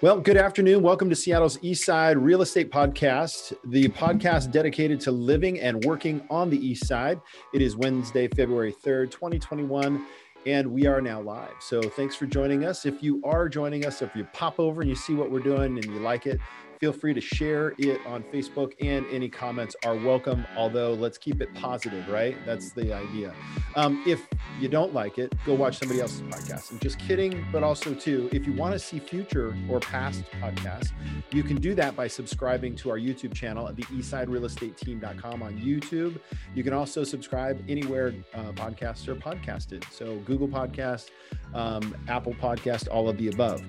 Well, good afternoon. Welcome to Seattle's East Side Real Estate Podcast, the podcast dedicated to living and working on the East Side. It is Wednesday, February 3rd, 2021, and we are now live. So thanks for joining us. If you are joining us, if you pop over and you see what we're doing and you like it, Feel free to share it on Facebook, and any comments are welcome. Although, let's keep it positive, right? That's the idea. Um, if you don't like it, go watch somebody else's podcast. I'm just kidding, but also, too, if you want to see future or past podcasts, you can do that by subscribing to our YouTube channel at the eastsiderealestateteam.com on YouTube. You can also subscribe anywhere uh, podcasts are podcasted. So, Google Podcast, um, Apple Podcast, all of the above.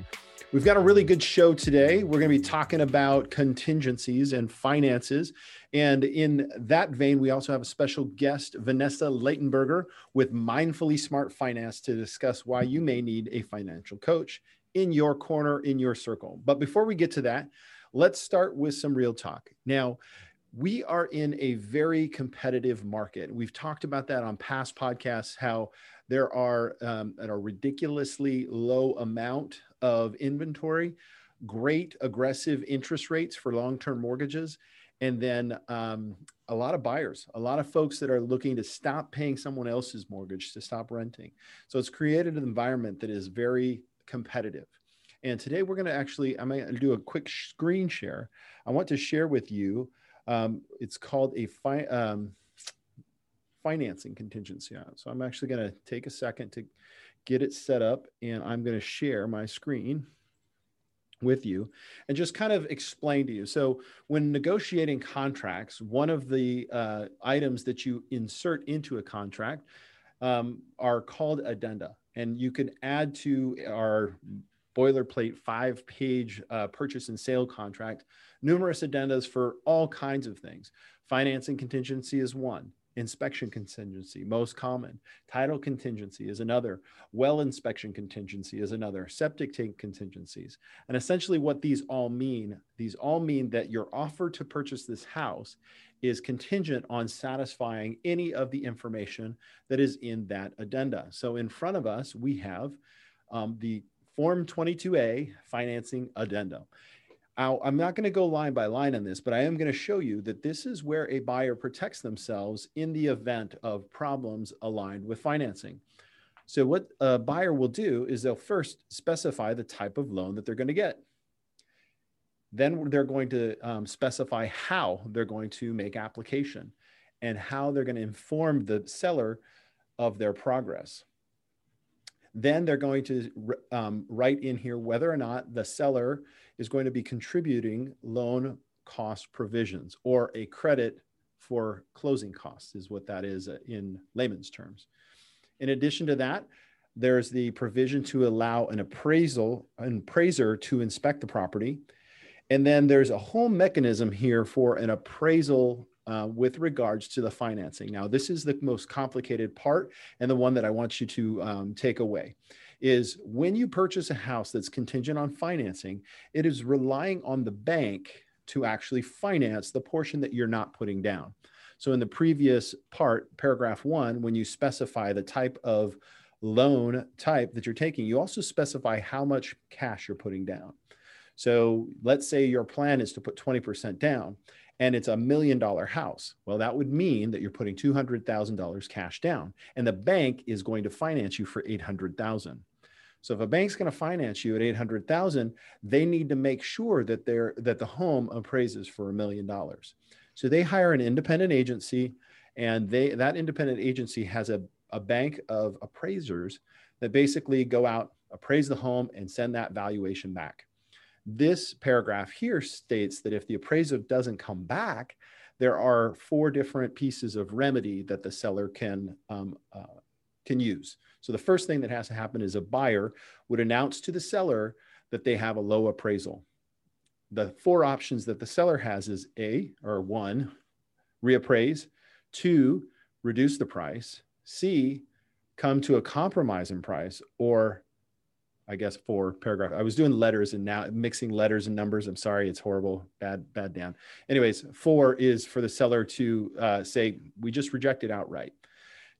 We've got a really good show today. We're going to be talking about contingencies and finances. And in that vein, we also have a special guest, Vanessa Leitenberger with Mindfully Smart Finance to discuss why you may need a financial coach in your corner, in your circle. But before we get to that, let's start with some real talk. Now, we are in a very competitive market. We've talked about that on past podcasts, how there are um, at a ridiculously low amount of inventory, great aggressive interest rates for long-term mortgages, and then um, a lot of buyers, a lot of folks that are looking to stop paying someone else's mortgage to stop renting. So it's created an environment that is very competitive. And today we're going to actually, I'm going to do a quick screen share. I want to share with you. Um, it's called a fi- um, financing contingency on So I'm actually going to take a second to get it set up and I'm going to share my screen with you and just kind of explain to you. So, when negotiating contracts, one of the uh, items that you insert into a contract um, are called addenda, and you can add to our boilerplate five page uh, purchase and sale contract numerous addendas for all kinds of things. Financing contingency is one inspection contingency, most common. Title contingency is another. Well inspection contingency is another. Septic tank contingencies. And essentially, what these all mean, these all mean that your offer to purchase this house is contingent on satisfying any of the information that is in that addenda. So, in front of us, we have um, the Form 22A financing addenda. I'm not going to go line by line on this, but I am going to show you that this is where a buyer protects themselves in the event of problems aligned with financing. So, what a buyer will do is they'll first specify the type of loan that they're going to get. Then they're going to um, specify how they're going to make application and how they're going to inform the seller of their progress. Then they're going to um, write in here whether or not the seller is going to be contributing loan cost provisions or a credit for closing costs, is what that is uh, in layman's terms. In addition to that, there's the provision to allow an appraisal, an appraiser to inspect the property. And then there's a whole mechanism here for an appraisal uh, with regards to the financing. Now, this is the most complicated part and the one that I want you to um, take away is when you purchase a house that's contingent on financing, it is relying on the bank to actually finance the portion that you're not putting down. So in the previous part, paragraph one, when you specify the type of loan type that you're taking, you also specify how much cash you're putting down. So let's say your plan is to put 20% down and it's a million dollar house. Well, that would mean that you're putting $200,000 cash down and the bank is going to finance you for 800,000. So if a bank's going to finance you at 800,000, they need to make sure that they're that the home appraises for a million dollars. So they hire an independent agency and they that independent agency has a, a bank of appraisers that basically go out, appraise the home and send that valuation back. This paragraph here states that if the appraiser doesn't come back, there are four different pieces of remedy that the seller can um, uh, can use. So the first thing that has to happen is a buyer would announce to the seller that they have a low appraisal. The four options that the seller has is A or one, reappraise, two, reduce the price, C, come to a compromise in price, or I guess four paragraph. I was doing letters and now mixing letters and numbers. I'm sorry, it's horrible. Bad, bad, Dan. Anyways, four is for the seller to uh, say, we just reject it outright.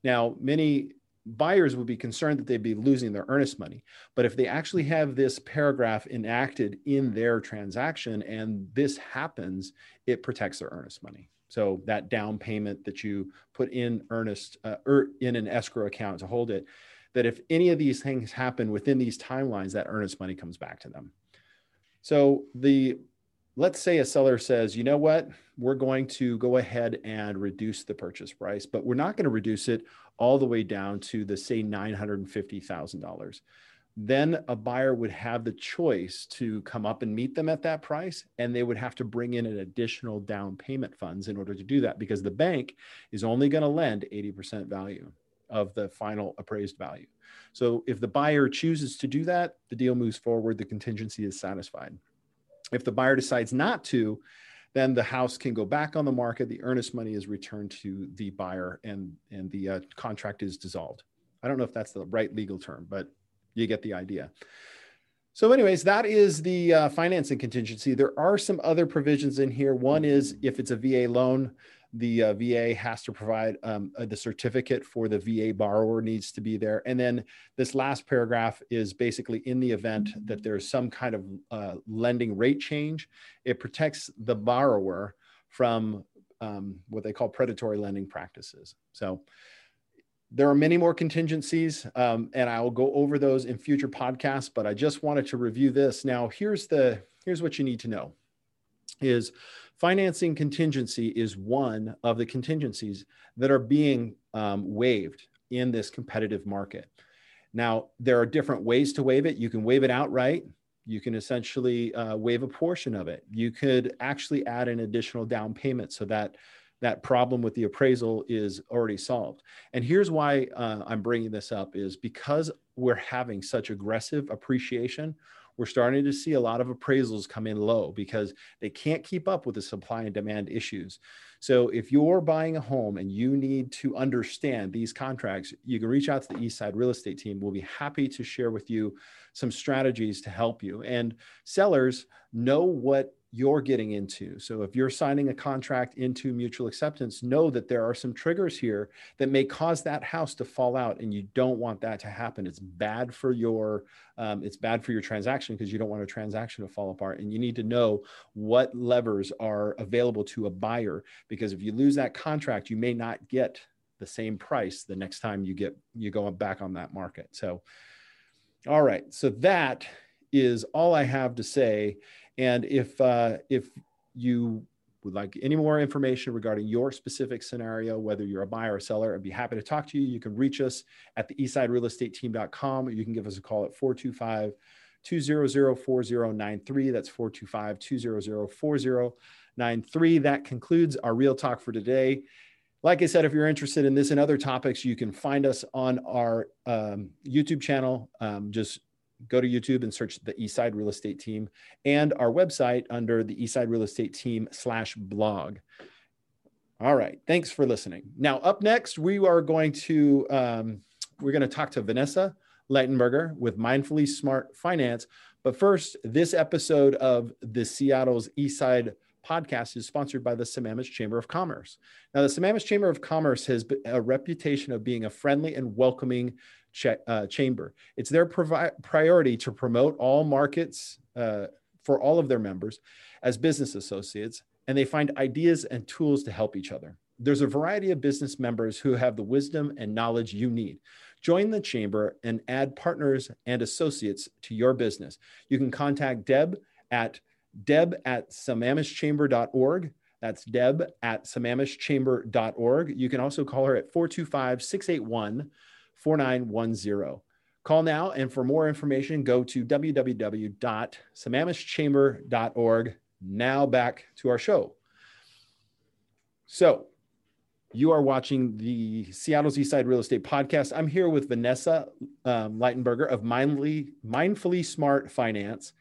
Now, many buyers would be concerned that they'd be losing their earnest money. But if they actually have this paragraph enacted in their transaction and this happens, it protects their earnest money. So that down payment that you put in earnest uh, er, in an escrow account to hold it, that if any of these things happen within these timelines, that earnest money comes back to them. So the let's say a seller says, you know what, we're going to go ahead and reduce the purchase price, but we're not going to reduce it all the way down to the say $950,000 then a buyer would have the choice to come up and meet them at that price and they would have to bring in an additional down payment funds in order to do that because the bank is only going to lend 80% value of the final appraised value so if the buyer chooses to do that the deal moves forward the contingency is satisfied if the buyer decides not to then the house can go back on the market the earnest money is returned to the buyer and and the uh, contract is dissolved i don't know if that's the right legal term but you get the idea. So, anyways, that is the uh, financing contingency. There are some other provisions in here. One is if it's a VA loan, the uh, VA has to provide um, uh, the certificate for the VA borrower needs to be there. And then this last paragraph is basically in the event that there's some kind of uh, lending rate change, it protects the borrower from um, what they call predatory lending practices. So, there are many more contingencies, um, and I will go over those in future podcasts. But I just wanted to review this. Now, here's the here's what you need to know: is financing contingency is one of the contingencies that are being um, waived in this competitive market. Now, there are different ways to waive it. You can waive it outright. You can essentially uh, waive a portion of it. You could actually add an additional down payment so that that problem with the appraisal is already solved. And here's why uh, I'm bringing this up is because we're having such aggressive appreciation, we're starting to see a lot of appraisals come in low because they can't keep up with the supply and demand issues. So if you're buying a home and you need to understand these contracts, you can reach out to the Eastside Real Estate team. We'll be happy to share with you some strategies to help you. And sellers know what you're getting into. So if you're signing a contract into mutual acceptance, know that there are some triggers here that may cause that house to fall out, and you don't want that to happen. It's bad for your um, it's bad for your transaction because you don't want a transaction to fall apart, and you need to know what levers are available to a buyer because if you lose that contract, you may not get the same price the next time you get you go back on that market. So, all right, so that is all I have to say. And if uh, if you would like any more information regarding your specific scenario, whether you're a buyer or seller, I'd be happy to talk to you. You can reach us at the eastsiderealestateteam.com or you can give us a call at 425 200 4093. That's 425 200 4093. That concludes our real talk for today. Like I said, if you're interested in this and other topics, you can find us on our um, YouTube channel. Um, just go to YouTube and search the Eastside Real Estate Team and our website under the Eastside Real Estate Team slash blog. All right. Thanks for listening. Now, up next, we are going to um, we're going to talk to Vanessa Leitenberger with Mindfully Smart Finance. But first, this episode of the Seattle's Eastside podcast is sponsored by the Sammamish Chamber of Commerce. Now, the Sammamish Chamber of Commerce has a reputation of being a friendly and welcoming uh, chamber. It's their provi- priority to promote all markets uh, for all of their members as business associates, and they find ideas and tools to help each other. There's a variety of business members who have the wisdom and knowledge you need. Join the chamber and add partners and associates to your business. You can contact Deb at deb at sammamishchamber.org. That's deb at sammamishchamber.org. You can also call her at 425 681 4910. Call now, and for more information, go to www.sammamishchamber.org. Now back to our show. So, you are watching the Seattle's Eastside Real Estate Podcast. I'm here with Vanessa um, Leitenberger of Mindly, Mindfully Smart Finance.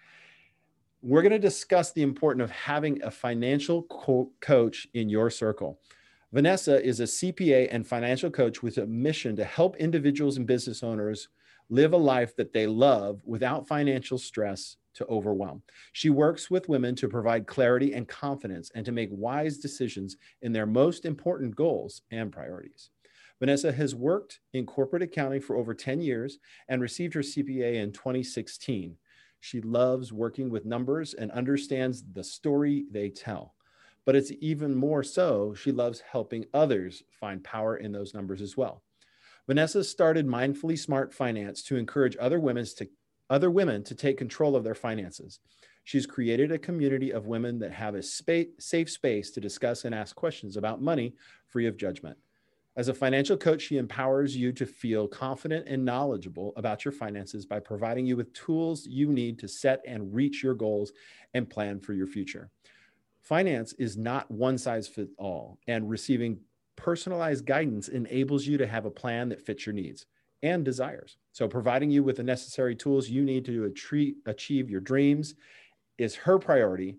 We're going to discuss the importance of having a financial co- coach in your circle. Vanessa is a CPA and financial coach with a mission to help individuals and business owners live a life that they love without financial stress to overwhelm. She works with women to provide clarity and confidence and to make wise decisions in their most important goals and priorities. Vanessa has worked in corporate accounting for over 10 years and received her CPA in 2016. She loves working with numbers and understands the story they tell. But it's even more so, she loves helping others find power in those numbers as well. Vanessa started Mindfully Smart Finance to encourage other women to other women to take control of their finances. She's created a community of women that have a safe space to discuss and ask questions about money free of judgment. As a financial coach, she empowers you to feel confident and knowledgeable about your finances by providing you with tools you need to set and reach your goals and plan for your future. Finance is not one size fits all, and receiving personalized guidance enables you to have a plan that fits your needs and desires. So, providing you with the necessary tools you need to achieve your dreams is her priority.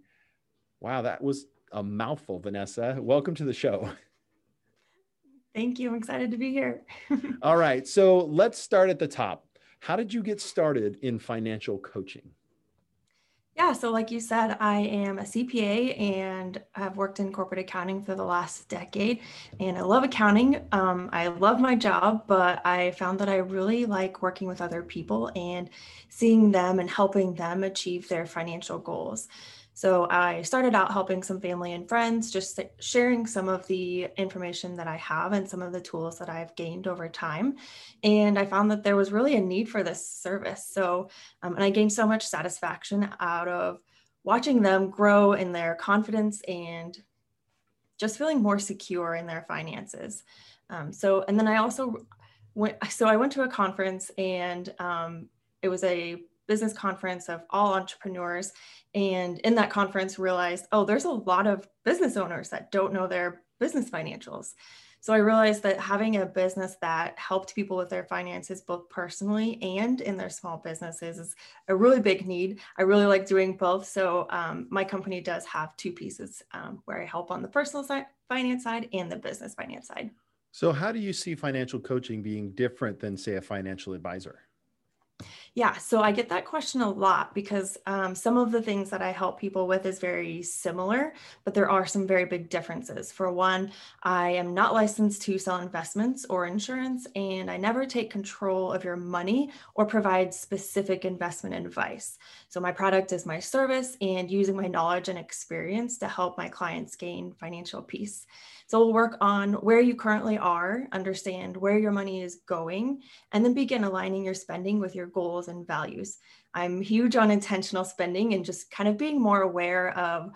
Wow, that was a mouthful, Vanessa. Welcome to the show. Thank you. I'm excited to be here. All right. So let's start at the top. How did you get started in financial coaching? Yeah, so like you said, I am a CPA and I've worked in corporate accounting for the last decade. And I love accounting. Um, I love my job, but I found that I really like working with other people and seeing them and helping them achieve their financial goals. So I started out helping some family and friends, just sharing some of the information that I have and some of the tools that I've gained over time. And I found that there was really a need for this service. So, um, and I gained so much satisfaction out of watching them grow in their confidence and just feeling more secure in their finances. Um, so, and then I also went, so I went to a conference and um, it was a business conference of all entrepreneurs. And in that conference realized oh there's a lot of business owners that don't know their business financials. So i realized that having a business that helped people with their finances both personally and in their small businesses is a really big need. I really like doing both. So um, my company does have two pieces um, where i help on the personal side finance side and the business finance side. So how do you see financial coaching being different than say a financial advisor yeah, so I get that question a lot because um, some of the things that I help people with is very similar, but there are some very big differences. For one, I am not licensed to sell investments or insurance, and I never take control of your money or provide specific investment advice. So my product is my service and using my knowledge and experience to help my clients gain financial peace. So we'll work on where you currently are, understand where your money is going, and then begin aligning your spending with your goals and values. I'm huge on intentional spending and just kind of being more aware of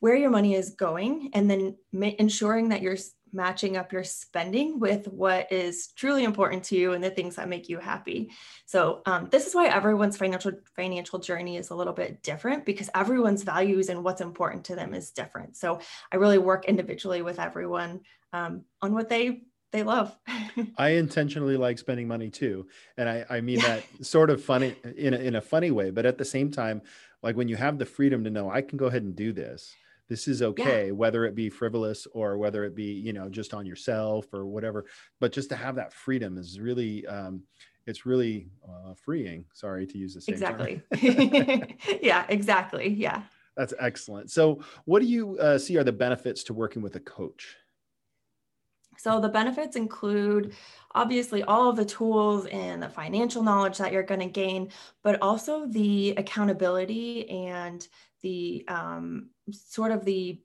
where your money is going and then ma- ensuring that you're matching up your spending with what is truly important to you and the things that make you happy. So um, this is why everyone's financial financial journey is a little bit different because everyone's values and what's important to them is different. So I really work individually with everyone um, on what they they love. I intentionally like spending money too, and I I mean that sort of funny in a, in a funny way, but at the same time, like when you have the freedom to know I can go ahead and do this. This is okay yeah. whether it be frivolous or whether it be you know just on yourself or whatever but just to have that freedom is really um, it's really uh, freeing. Sorry to use the same exactly. Yeah exactly. Yeah. That's excellent. So what do you uh, see are the benefits to working with a coach so the benefits include obviously all of the tools and the financial knowledge that you're going to gain, but also the accountability and the um, sort of the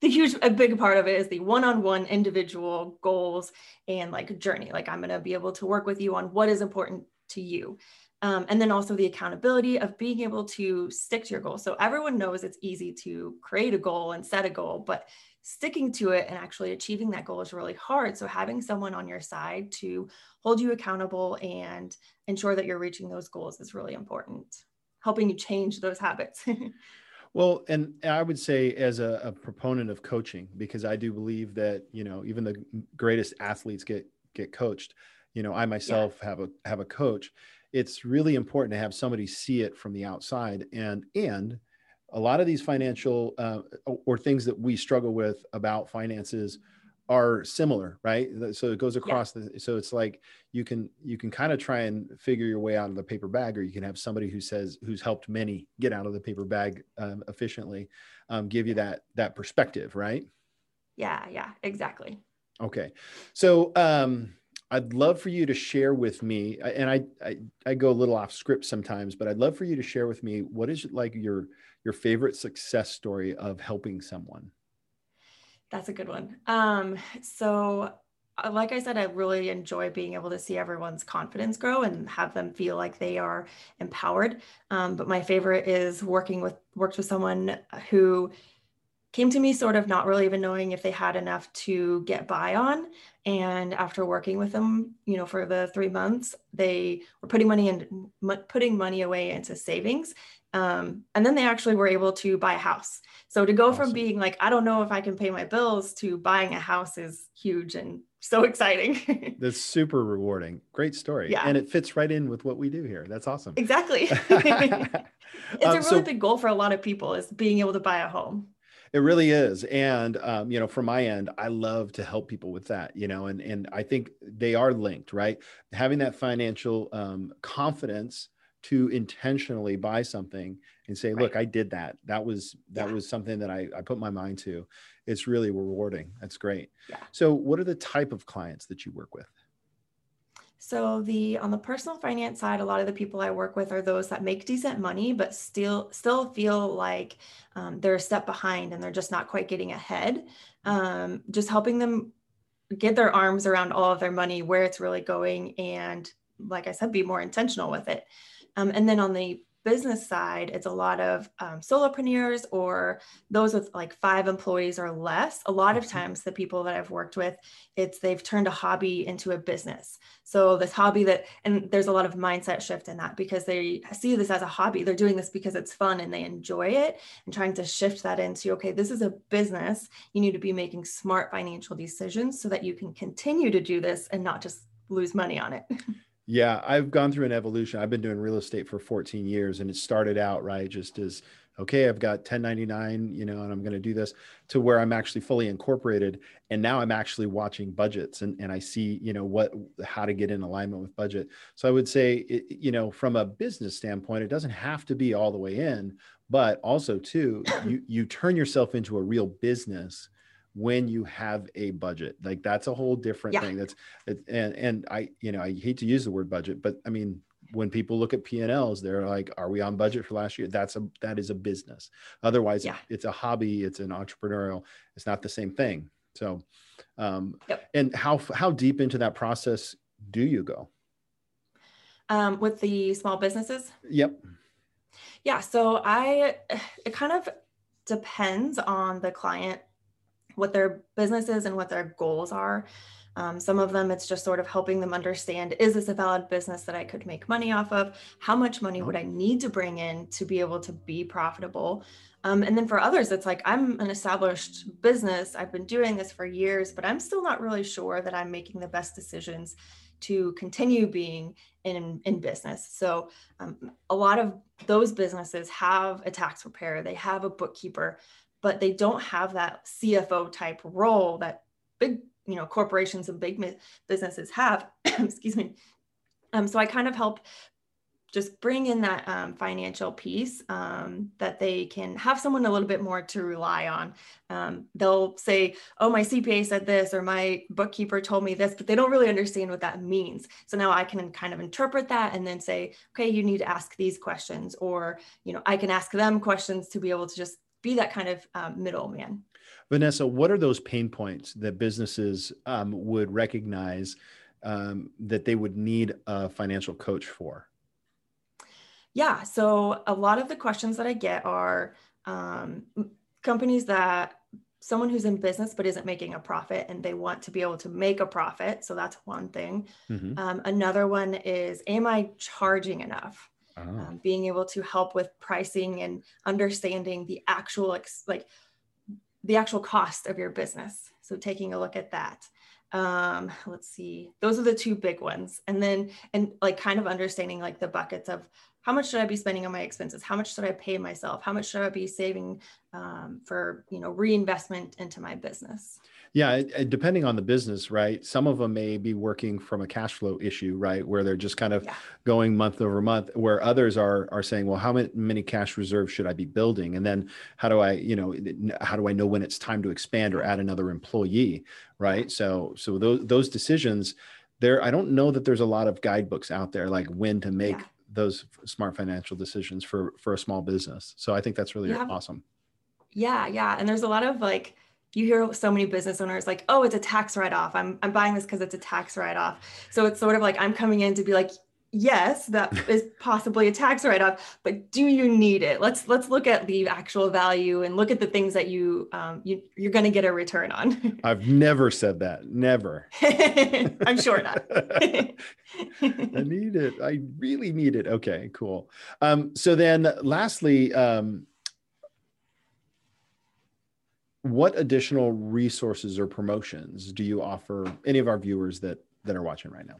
the huge a big part of it is the one-on-one individual goals and like journey. Like i'm going to be able to work with you on what is important to you. Um, and then also the accountability of being able to stick to your goal. So everyone knows it's easy to create a goal and set a goal but sticking to it and actually achieving that goal is really hard so having someone on your side to hold you accountable and ensure that you're reaching those goals is really important helping you change those habits. well, and I would say as a, a, proponent of coaching, because I do believe that, you know, even the greatest athletes get, get coached, you know, I myself yeah. have a, have a coach. It's really important to have somebody see it from the outside and, and a lot of these financial uh, or things that we struggle with about finances are similar right so it goes across yeah. the so it's like you can you can kind of try and figure your way out of the paper bag or you can have somebody who says who's helped many get out of the paper bag um, efficiently um, give you that that perspective right yeah yeah exactly Okay. So um, I'd love for you to share with me, and I, I, I go a little off script sometimes, but I'd love for you to share with me what is like your your favorite success story of helping someone. That's a good one. Um, so uh, like I said, I really enjoy being able to see everyone's confidence grow and have them feel like they are empowered. Um, but my favorite is working with worked with someone who came to me sort of not really even knowing if they had enough to get by on. And after working with them, you know, for the three months, they were putting money in, putting money away into savings. Um, and then they actually were able to buy a house. So to go awesome. from being like, I don't know if I can pay my bills to buying a house is huge and so exciting. That's super rewarding. Great story. Yeah. And it fits right in with what we do here. That's awesome. Exactly. it's um, a really so, big goal for a lot of people is being able to buy a home. It really is, and um, you know, from my end, I love to help people with that. You know, and and I think they are linked, right? Having that financial um, confidence to intentionally buy something and say, right. "Look, I did that. That was that yeah. was something that I, I put my mind to." It's really rewarding. That's great. Yeah. So, what are the type of clients that you work with? So the on the personal finance side, a lot of the people I work with are those that make decent money, but still still feel like um, they're a step behind and they're just not quite getting ahead. Um, just helping them get their arms around all of their money, where it's really going, and like I said, be more intentional with it. Um, and then on the business side, it's a lot of um, solopreneurs or those with like five employees or less. A lot of mm-hmm. times, the people that I've worked with, it's they've turned a hobby into a business. So this hobby that, and there's a lot of mindset shift in that because they see this as a hobby. They're doing this because it's fun and they enjoy it, and trying to shift that into okay, this is a business. You need to be making smart financial decisions so that you can continue to do this and not just lose money on it. Yeah, I've gone through an evolution. I've been doing real estate for 14 years and it started out right just as okay, I've got 1099, you know, and I'm going to do this to where I'm actually fully incorporated and now I'm actually watching budgets and and I see, you know, what how to get in alignment with budget. So I would say it, you know, from a business standpoint, it doesn't have to be all the way in, but also too, you you turn yourself into a real business when you have a budget. Like that's a whole different yeah. thing. That's and and i you know i hate to use the word budget but i mean when people look at p&l's they're like are we on budget for last year? That's a that is a business. Otherwise yeah. it's a hobby it's an entrepreneurial it's not the same thing. So um yep. and how how deep into that process do you go? Um with the small businesses? Yep. Yeah so i it kind of depends on the client what their business is and what their goals are. Um, some of them, it's just sort of helping them understand is this a valid business that I could make money off of? How much money would I need to bring in to be able to be profitable? Um, and then for others, it's like I'm an established business. I've been doing this for years, but I'm still not really sure that I'm making the best decisions to continue being in, in business. So um, a lot of those businesses have a tax preparer, they have a bookkeeper, but they don't have that CFO type role that big, you know, corporations and big businesses have. Excuse me. Um, so I kind of help just bring in that um, financial piece um, that they can have someone a little bit more to rely on. Um, they'll say, Oh, my CPA said this, or my bookkeeper told me this, but they don't really understand what that means. So now I can kind of interpret that and then say, Okay, you need to ask these questions, or, you know, I can ask them questions to be able to just be that kind of um, middleman. Vanessa, what are those pain points that businesses um, would recognize um, that they would need a financial coach for? Yeah, so a lot of the questions that I get are um, companies that someone who's in business but isn't making a profit and they want to be able to make a profit. So that's one thing. Mm-hmm. Um, another one is, am I charging enough? Oh. um, being able to help with pricing and understanding the actual ex- like the actual cost of your business. So taking a look at that. Um let's see. Those are the two big ones. And then and like kind of understanding like the buckets of how much should i be spending on my expenses? How much should i pay myself? How much should i be saving um, for you know reinvestment into my business Yeah, depending on the business, right? Some of them may be working from a cash flow issue, right, where they're just kind of yeah. going month over month. Where others are are saying, well, how many cash reserves should I be building, and then how do I, you know, how do I know when it's time to expand or add another employee, right? So so those those decisions, there, I don't know that there's a lot of guidebooks out there like when to make yeah. those smart financial decisions for for a small business. So I think that's really yeah. awesome. Yeah, yeah, and there's a lot of like you hear so many business owners like, oh, it's a tax write-off. I'm I'm buying this because it's a tax write-off. So it's sort of like I'm coming in to be like, yes, that is possibly a tax write-off, but do you need it? Let's let's look at the actual value and look at the things that you um, you you're going to get a return on. I've never said that. Never. I'm sure not. I need it. I really need it. Okay, cool. Um, so then, lastly. Um, what additional resources or promotions do you offer any of our viewers that that are watching right now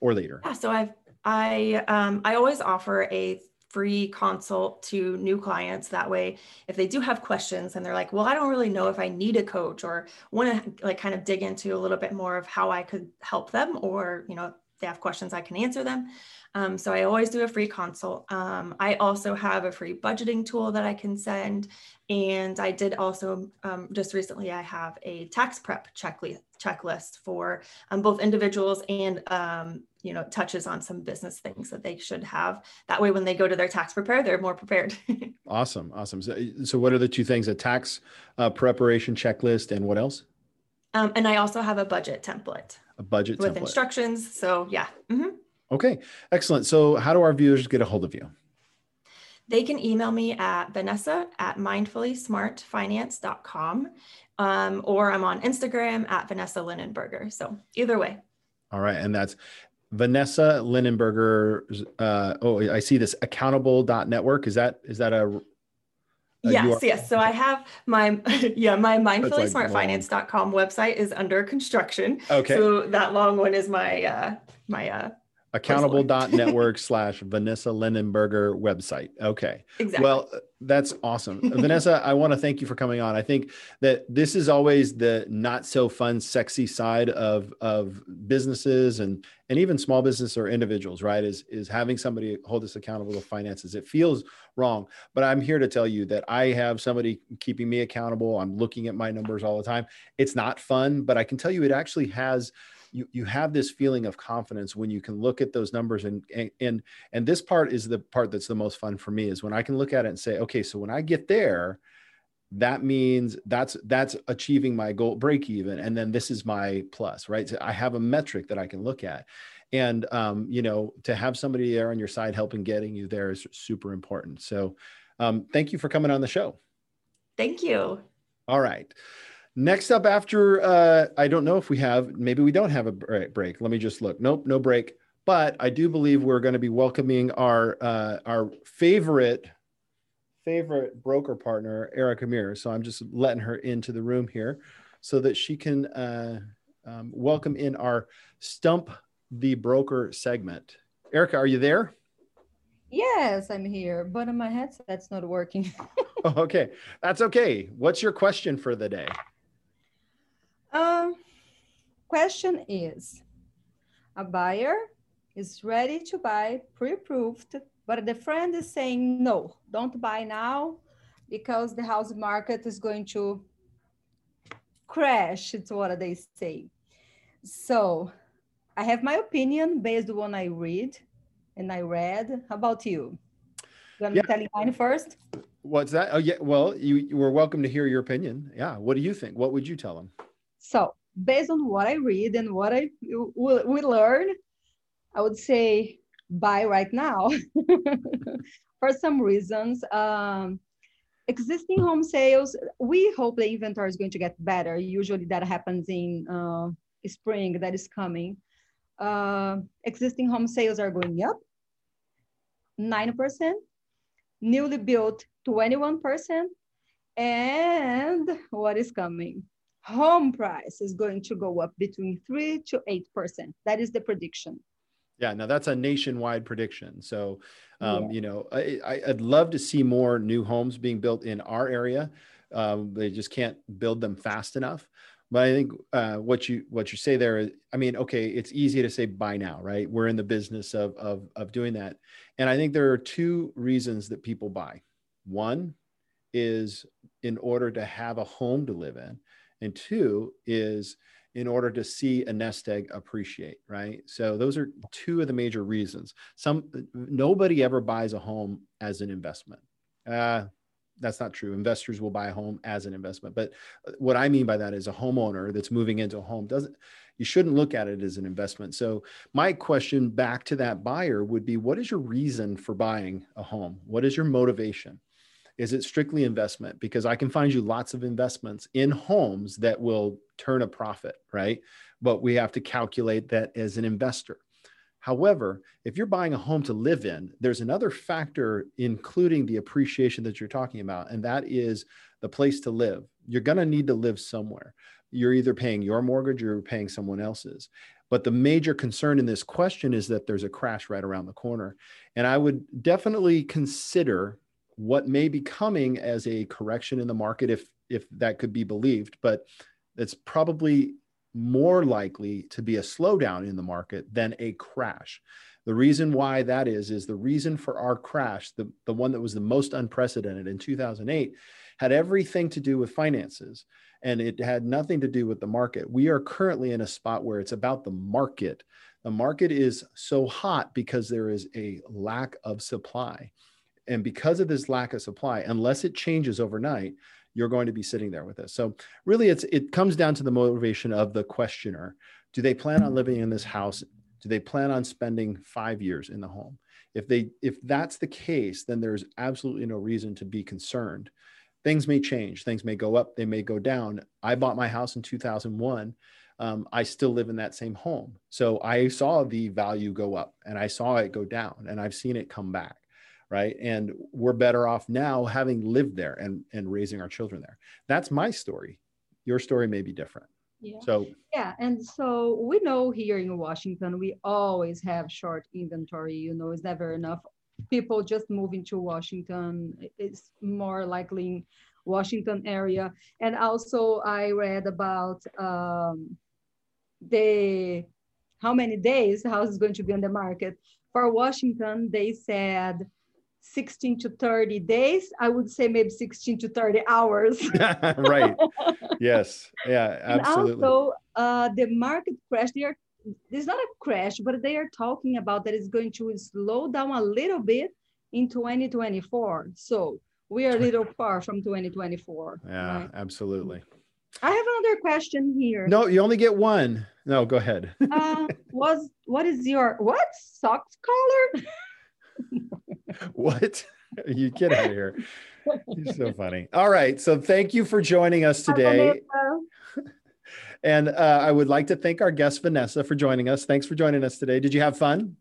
or later? Yeah so i've i um, i always offer a free consult to new clients. That way if they do have questions and they're like well i don't really know if i need a coach or want to like kind of dig into a little bit more of how i could help them or you know if they have questions i can answer them um, so I always do a free consult. Um, I also have a free budgeting tool that I can send. And I did also um, just recently, I have a tax prep checklist checklist for um, both individuals and um, you know touches on some business things that they should have. That way, when they go to their tax prepare, they're more prepared. awesome, awesome. So, so, what are the two things? A tax uh, preparation checklist, and what else? Um, and I also have a budget template. A budget with template. instructions. So yeah. Mm-hmm. Okay, excellent. So, how do our viewers get a hold of you? They can email me at Vanessa at mindfullysmartfinance.com um, or I'm on Instagram at Vanessa Linenberger. So, either way. All right. And that's Vanessa Linenberger. Uh, oh, I see this accountable.network. Is that, is that a, yes, yes. So I have my yeah, my mindfullysmartfinance.com website is under construction. Okay. So that long one is my uh my uh accountable.network slash Vanessa Linenberger website. Okay. Exactly. Well, uh, that's awesome. Uh, Vanessa, I want to thank you for coming on. I think that this is always the not so fun, sexy side of, of businesses and, and even small business or individuals, right? Is, is having somebody hold us accountable to finances. It feels wrong, but I'm here to tell you that I have somebody keeping me accountable. I'm looking at my numbers all the time. It's not fun, but I can tell you it actually has you you have this feeling of confidence when you can look at those numbers and and and this part is the part that's the most fun for me is when I can look at it and say, okay, so when I get there, that means that's that's achieving my goal break even and then this is my plus right? So i have a metric that i can look at. And um, you know to have somebody there on your side helping getting you there is super important. So um, thank you for coming on the show. Thank you. All right Next up, after uh, I don't know if we have, maybe we don't have a break. Let me just look. Nope, no break. But I do believe we're going to be welcoming our uh, our favorite favorite broker partner, Erica Mir. So I'm just letting her into the room here, so that she can uh, um, welcome in our Stump the Broker segment. Erica, are you there? Yes, I'm here, but in my headset's not working. okay, that's okay. What's your question for the day? Um, question is, a buyer is ready to buy pre-approved, but the friend is saying, no, don't buy now because the house market is going to crash. It's what they say. So I have my opinion based on what I read and I read. How about you? You want yeah. me mine first? What's that? Oh yeah. Well, you, you were welcome to hear your opinion. Yeah. What do you think? What would you tell them? So based on what I read and what I we learn, I would say buy right now for some reasons. Um, existing home sales, we hope the inventory is going to get better. Usually that happens in uh, spring that is coming. Uh, existing home sales are going up 9%, newly built 21%, and what is coming? Home price is going to go up between 3 to 8%. That is the prediction. Yeah, now that's a nationwide prediction. So, um, yeah. you know, I, would love to see more new homes being built in our area. Um, they just can't build them fast enough. but I think uh, what you what you say there, I mean, okay, it's easy to say buy now, right? We're in the business of of of doing that, and I think there are two reasons that people buy. One is in order to have a home to live in, and two is in order to see a nest egg appreciate, right? So those are two of the major reasons. Some nobody ever buys a home as an investment. Uh, that's not true. Investors will buy a home as an investment, but uh, what I mean by that is a homeowner that's moving into a home doesn't. You shouldn't look at it as an investment. So my question back to that buyer would be: What is your reason for buying a home? What is your motivation? Is it strictly investment? Because I can find you lots of investments in homes that will turn a profit, right? But we have to calculate that as an investor. However, if you're buying a home to live in, there's another factor, including the appreciation that you're talking about, and that is the place to live. You're going to need to live somewhere. You're either paying your mortgage or you're paying someone else's. But the major concern in this question is that there's a crash right around the corner. And I would definitely consider what may be coming as a correction in the market if if that could be believed but it's probably more likely to be a slowdown in the market than a crash. The reason why that is is the reason for our crash the, the one that was the most unprecedented in 2008 had everything to do with finances and it had nothing to do with the market. We are currently in a spot where it's about the market. The market is so hot because there is a lack of supply and because of this lack of supply, unless it changes overnight, you're going to be sitting there with this. So really it's it comes down to the motivation of the questioner. Do they plan on living in this house? Do they plan on spending 5 years in the home? If they if that's the case, then there's absolutely no reason to be concerned. Things may change, things may go up, they may go down. I bought my house in 2001. Um, I still live in that same home. So I saw the value go up and I saw it go down and I've seen it come back right? And we're better off now having lived there and and raising our children there. That's my story. Your story may be different. Yeah. so yeah and so we know here in washington we always have short inventory you know it's never enough. People just moving to washington it's more likely in washington area. And also i read about um, the how many days the house is going to be on the market. For washington they said 16 to 30 days i would say maybe 16 to 30 hours. Right. Yes. Yeah absolutely. and also uh, the market crash they are it's not a crash but they are talking about that it's going to slow down a little bit in 2024 so we are a little far from 2024 yeah right? absolutely. I have another question here. No you only get one. No go ahead. Uh, was what is your what? Socks color what? you get out of here. You're so funny. All right. So thank you for joining us today. and uh, I would like to thank our guest, Vanessa, for joining us. Thanks for joining us today. Did you have fun?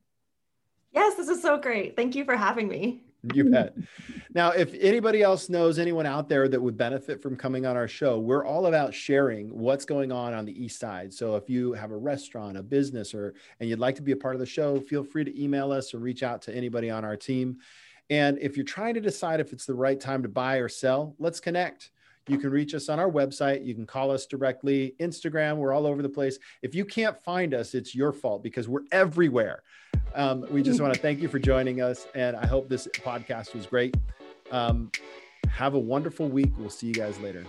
Yes, this is so great. Thank you for having me. You bet. now, if anybody else knows anyone out there that would benefit from coming on our show, we're all about sharing what's going on on the East Side. So if you have a restaurant, a business, or and you'd like to be a part of the show, feel free to email us or reach out to anybody on our team. And if you're trying to decide if it's the right time to buy or sell, let's connect. You can reach us on our website. You can call us directly. Instagram, we're all over the place. If you can't find us, it's your fault because we're everywhere. Um, we just want to thank you for joining us. And I hope this podcast was great. Um, have a wonderful week. We'll see you guys later.